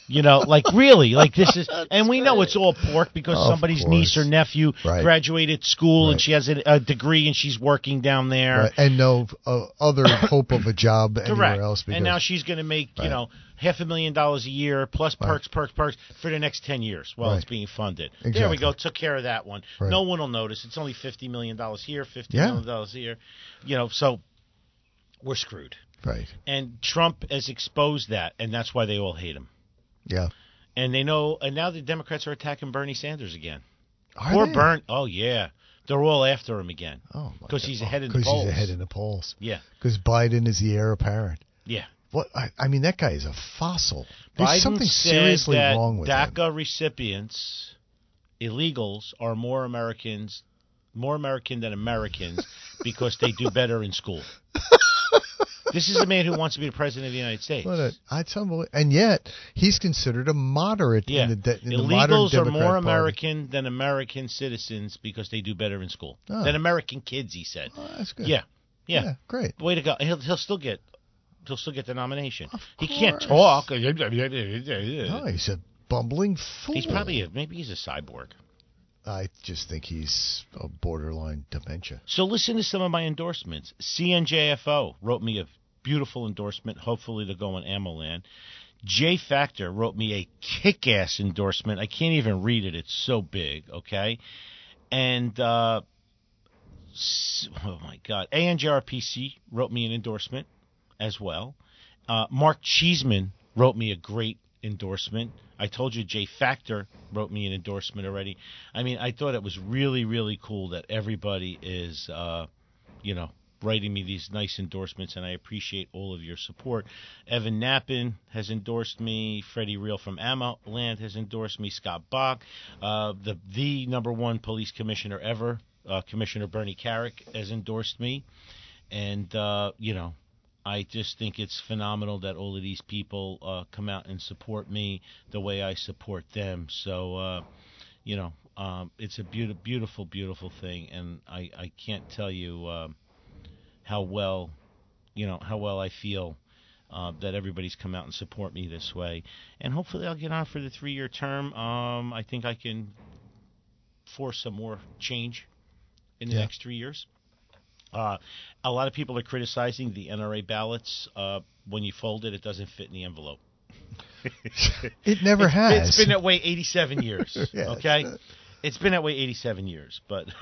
You know, like really, like this is, and we know it's all pork because Of somebody's niece or course. nephew Right. graduated school and Right. she has a, a degree and she's working down there. Right, and no uh, other hope of a job anywhere Correct. else. Because, and now she's going to make you Right. know half a million dollars a year plus Right. perks, perks, perks for the next ten years while Right. it's being funded. There we go. Took care of that one. Right. No one will notice. It's only fifty million dollars here, fifty Yeah. million dollars here. You know, so we're screwed. right, And Trump has exposed that, and that's why they all hate him. yeah. And they know. And now the Democrats are attacking Bernie Sanders again. Are Poor? Bern. Oh yeah, they're all after him again. Oh, my 'Cause God. Oh, he's ahead in the polls. Because he's ahead in the polls. Yeah, Because Biden is the heir apparent. yeah. What I, I mean, that guy is a fossil. There's Biden something seriously that wrong with him. DACA recipients, illegals, are more Americans, more American than Americans [laughs] because they do better in school. this is a man who wants to be the president of the United States. What a, it's unbelievable. And yet he's considered a moderate yeah, in the, de, in the illegals are Democrat more Party. American than American citizens because they do better in school Oh. than American kids. He said. Oh, that's good. Yeah, yeah, great. Way to go. He'll he'll still get. He'll still get the nomination. Of he can't talk. [laughs] Oh, he's a bumbling fool. He's probably a, maybe he's a cyborg. I just think he's a borderline dementia. So listen to some of my endorsements. CNJFO wrote me a beautiful endorsement, hopefully to go on AmmoLand. J Factor wrote me a kick ass endorsement. I can't even read it, it's so big, okay? And, uh, oh my God. ANJRPC wrote me an endorsement as well. Uh, Mark Cheeseman wrote me a great endorsement. I told you Jay Factor wrote me an endorsement already. I mean, I thought it was really, really cool that everybody is, uh, you know, writing me these nice endorsements, and I appreciate all of your support. Evan Nappen has endorsed me. Freddie Riehl from AmmoLand has endorsed me. Scott Bach, uh, the the number one police commissioner ever, uh, Commissioner Bernie Kerik, has endorsed me, and uh, you know, I just think it's phenomenal that all of these people uh, come out and support me the way I support them. So, uh, you know, um, it's a beautiful, beautiful, beautiful thing, and I, I can't tell you um how well, you know, how well I feel. Uh, that everybody's come out and support me this way, and hopefully I'll get on for the three-year term. Um, I think I can force some more change in the Yeah. next three years. Uh, a lot of people are criticizing the NRA ballots. Uh, when you fold it, it doesn't fit in the envelope. [laughs] It never It's- has. It's been that way 87 years. [laughs] Yeah, okay, it's been that way 87 years. But [laughs]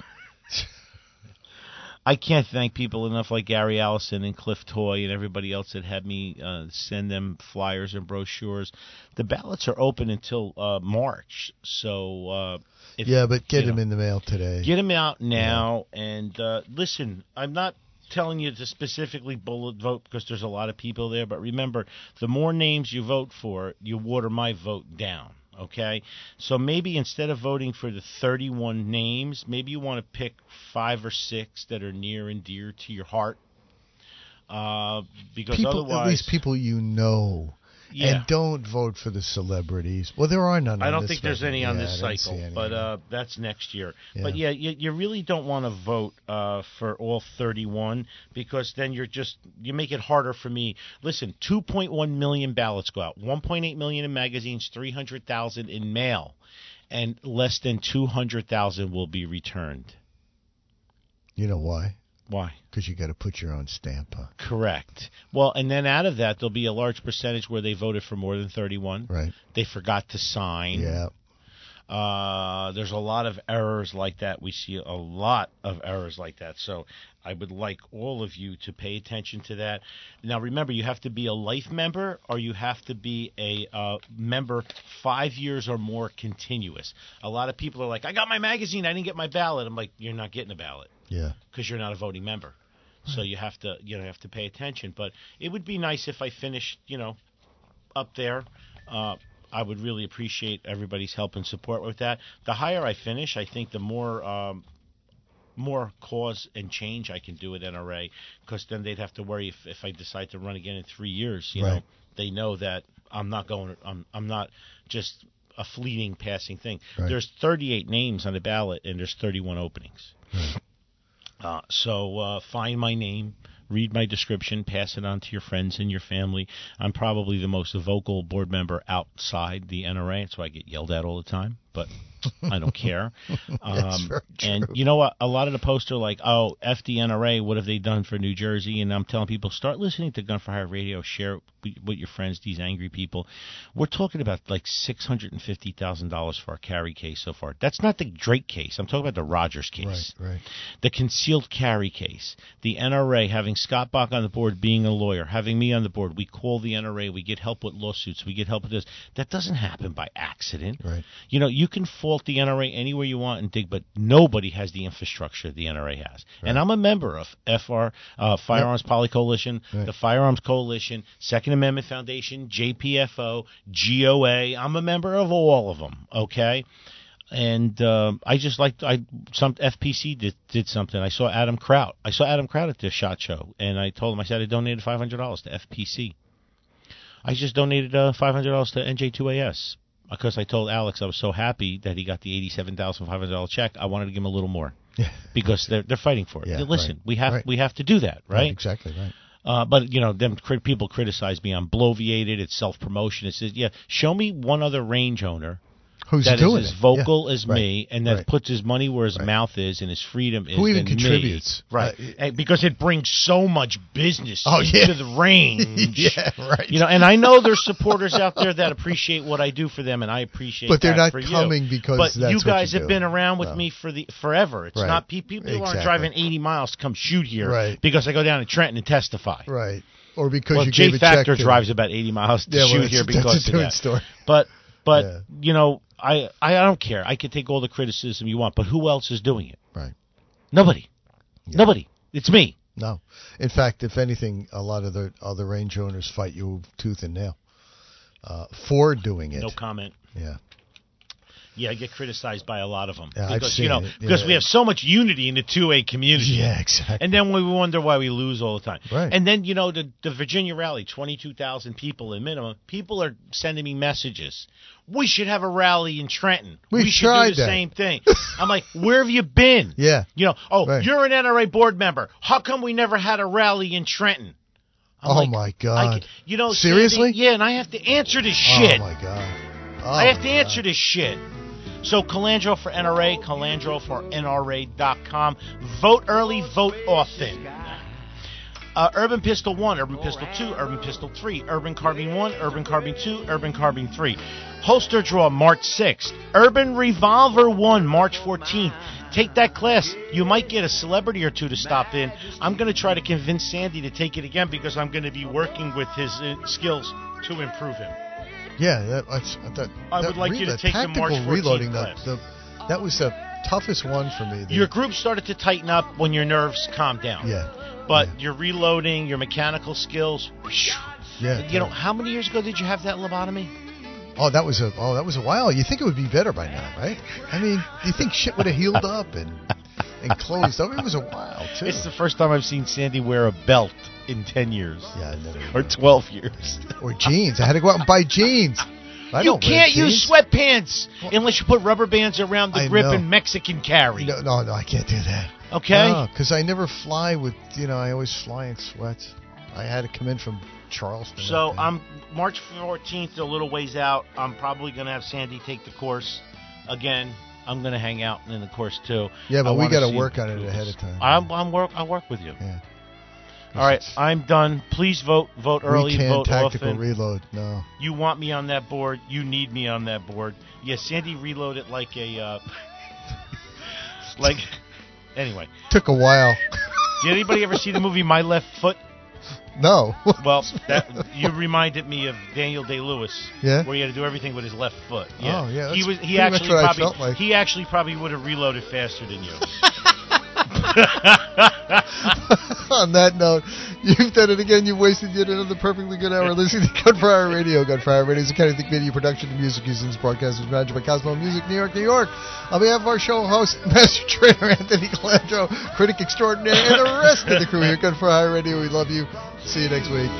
I can't thank people enough, like Gary Allison and Cliff Toy and everybody else that had me uh, send them flyers and brochures. The ballots are open until uh, March, so uh, if, yeah, but get him know, in the mail today. Get them out now. And uh, listen, I'm not telling you to specifically bullet vote because there's a lot of people there. But remember, the more names you vote for, you water my vote down. Okay, so maybe instead of voting for the 31 names, maybe you want to pick five or six that are near and dear to your heart. Uh, because people, otherwise, at least people you know. Yeah. And don't vote for the celebrities. Well, there are none. I on don't think there's record. any on Yeah, this I didn't see cycle, but uh, that's next year. But Yeah. yeah, you, you really don't want to vote uh, for all 31 because then you're just you make it harder for me. Listen, 2.1 million ballots go out, 1.8 million in magazines, 300,000 in mail, and less than 200,000 will be returned. you know why? Why? Because you got to put your own stamp on. Correct. Well, and then out of that, there'll be a large percentage where they voted for more than 31. Right. They forgot to sign. Yeah. Uh, there's a lot of errors like that. We see a lot of errors like that. So I would like all of you to pay attention to that. Now, remember, you have to be a life member or you have to be a uh, member five years or more continuous. A lot of people are like, I got my magazine, I didn't get my ballot. I'm like, you're not getting a ballot Yeah. because you're not a voting member. So you have to you know have to pay attention. But it would be nice if I finished you know up there. Uh, I would really appreciate everybody's help and support with that. The higher I finish, I think the more um, more cause and change I can do at NRA because then they'd have to worry if, if I decide to run again in three years. You know, they know that I'm not going. I'm I'm not just a fleeting passing thing. Right. There's 38 names on the ballot and there's 31 openings. Uh, so uh, find my name, read my description, pass it on to your friends and your family. I'm probably the most vocal board member outside the NRA. so I get yelled at all the time, but I don't care. [laughs] Um, and you know what? A lot of the posts are like, "Oh, F the NRA. What have they done for New Jersey?" And I'm telling people, start listening to Gun for Hire Radio. Share it with- your friends. These angry people. We're talking about like six hundred and fifty thousand dollars for our carry case so far. That's not the Drake case. I'm talking about the Rogers case Right. Right. the concealed carry case, the NRA having Scott Bach on the board being a lawyer, having me on the board, we call the NRA, we get help with lawsuits, we get help with this. That doesn't happen by accident. Right. You know, you can fault the NRA anywhere you want and dig, but nobody has the infrastructure the NRA has. And I'm a member of FR, uh, Firearms Policy Coalition, Right. the Firearms Coalition, Second Amendment Foundation, JPFO, GOA. I'm a member of all of them. Okay and um, I just like I some FPC did, did something. I saw Adam Kraut. I saw Adam Kraut at the Shot Show, and I told him I said I donated five hundred dollars to FPC. I just donated uh, five hundred dollars to NJ2AS because I told Alex I was so happy that he got the eighty-seven thousand five hundred dollar check. I wanted to give him a little more because they're they're fighting for it. Yeah, Listen, right, we have right. we have to do that, right? Exactly. Right. Uh, but you know, them crit- people criticize me. I'm bloviated. It's self promotion. It says, yeah, show me one other range owner Who's that is doing as it? vocal Yeah. as Right. me and that Right. puts his money where his Right. mouth is and his freedom is Who even than me. contributes? right Uh, And because it brings so much business Oh, yeah. the range [laughs] yeah. Right. you know and i know there's supporters out there that appreciate what i do for them and i appreciate But they're not for you. coming because but that's you guys you have do. been around with No. me for the forever it's not pe- people aren't driving 80 miles to come shoot here Right. because i go down to trenton and testify Right. Or because well you Jay gave a check Factor to drives about 80 miles to Yeah, shoot [laughs] that's- here that's because a of that story. but but Yeah. you know, I, I don't care. I can take all the criticism you want, but who else is doing it? Right. Nobody. Yeah. Nobody. It's me. No. In fact, if anything, a lot of the other range owners fight you tooth and nail uh, for doing it. No comment. Yeah. Yeah, I get criticized by a lot of them Yeah, because you know it. because Yeah. we have so much unity in the two A community. Yeah, exactly. And then we wonder why we lose all the time. Right. And then you know the the Virginia rally, twenty two thousand people in minimum. People are sending me messages. We should have a rally in Trenton. We should tried do the that." same thing. [laughs] I'm like, where have you been? Yeah. You know, oh, Right. you're an NRA board member. How come we never had a rally in Trenton? I'm Oh, like, my God. you know, Seriously? Sandy, yeah, and I have to answer this oh, shit. Oh my god. Oh, I have oh, to my answer this shit. So Colandro for NRA, Colandro for NRA.com. Vote early, vote often. Uh, Urban Pistol 1, Urban Pistol 2, Urban Pistol 3, Urban Carbine 1, Urban Carbine 2, Urban Carbine 3. Holster Draw March 6th. Urban Revolver 1 March 14th. Take that class. You might get a celebrity or two to stop in. I'm going to try to convince Sandy to take it again because I'm going to be working with his uh, skills to improve him. Yeah, that, that's, that, I that would like you to take the March 14th reloading. class. The, the, that was the toughest one for me. The- Your group started to tighten up when your nerves calmed down. yeah, But yeah. your reloading, your mechanical skills, yeah. you know, how many years ago did you have that lobotomy? Oh, that was a oh, that was a while. You think it would be better by now, right? I mean, you think shit would have healed up and and closed up. It was a while too. It's the first time I've seen Sandy wear a belt in 10 years yeah, I never. or 12 years. or jeans. I had to go out and buy jeans. [laughs] I you can't use jeans. sweatpants unless you put rubber bands around the I grip know. and Mexican carry. No, no, no, I can't do that. Okay? because I never fly with. You know, I always fly in sweats. I had to come in from Charleston. So. I'm March 14th, a little ways out. I'm probably going to have Sandy take the course again. I'm going to hang out in the course too. Yeah, but I we gotta work on it ahead of time. I'm, I'm work. I'll work with you. Yeah. All right, I'm done. Please vote. Vote early. we can't vote tactical often. reload. No. you want me on that board. You need me on that board. Yeah, Sandy reloaded it like a uh, [laughs] like. Anyway, Took a while. did anybody ever see the movie My Left Foot? No. [laughs] Well, that you reminded me of Daniel Day Lewis, Yeah? where he had to do everything with his left foot. Yeah, Oh, yeah, He was. He actually probably. like. He actually probably would have reloaded faster than you. [laughs] [laughs] On that note, you've done it again. You've wasted yet another perfectly good hour listening to Gun for Hire Radio. Gun for Hire Radio is a Kennedy Media production. The music used in this broadcast is managed by Cosmo Music, New York, New York. On behalf of our show host, [laughs] Master Trainer Anthony Colandro, critic extraordinaire, and the rest of the crew here at Gun for Hire Radio, we love you. See you next week.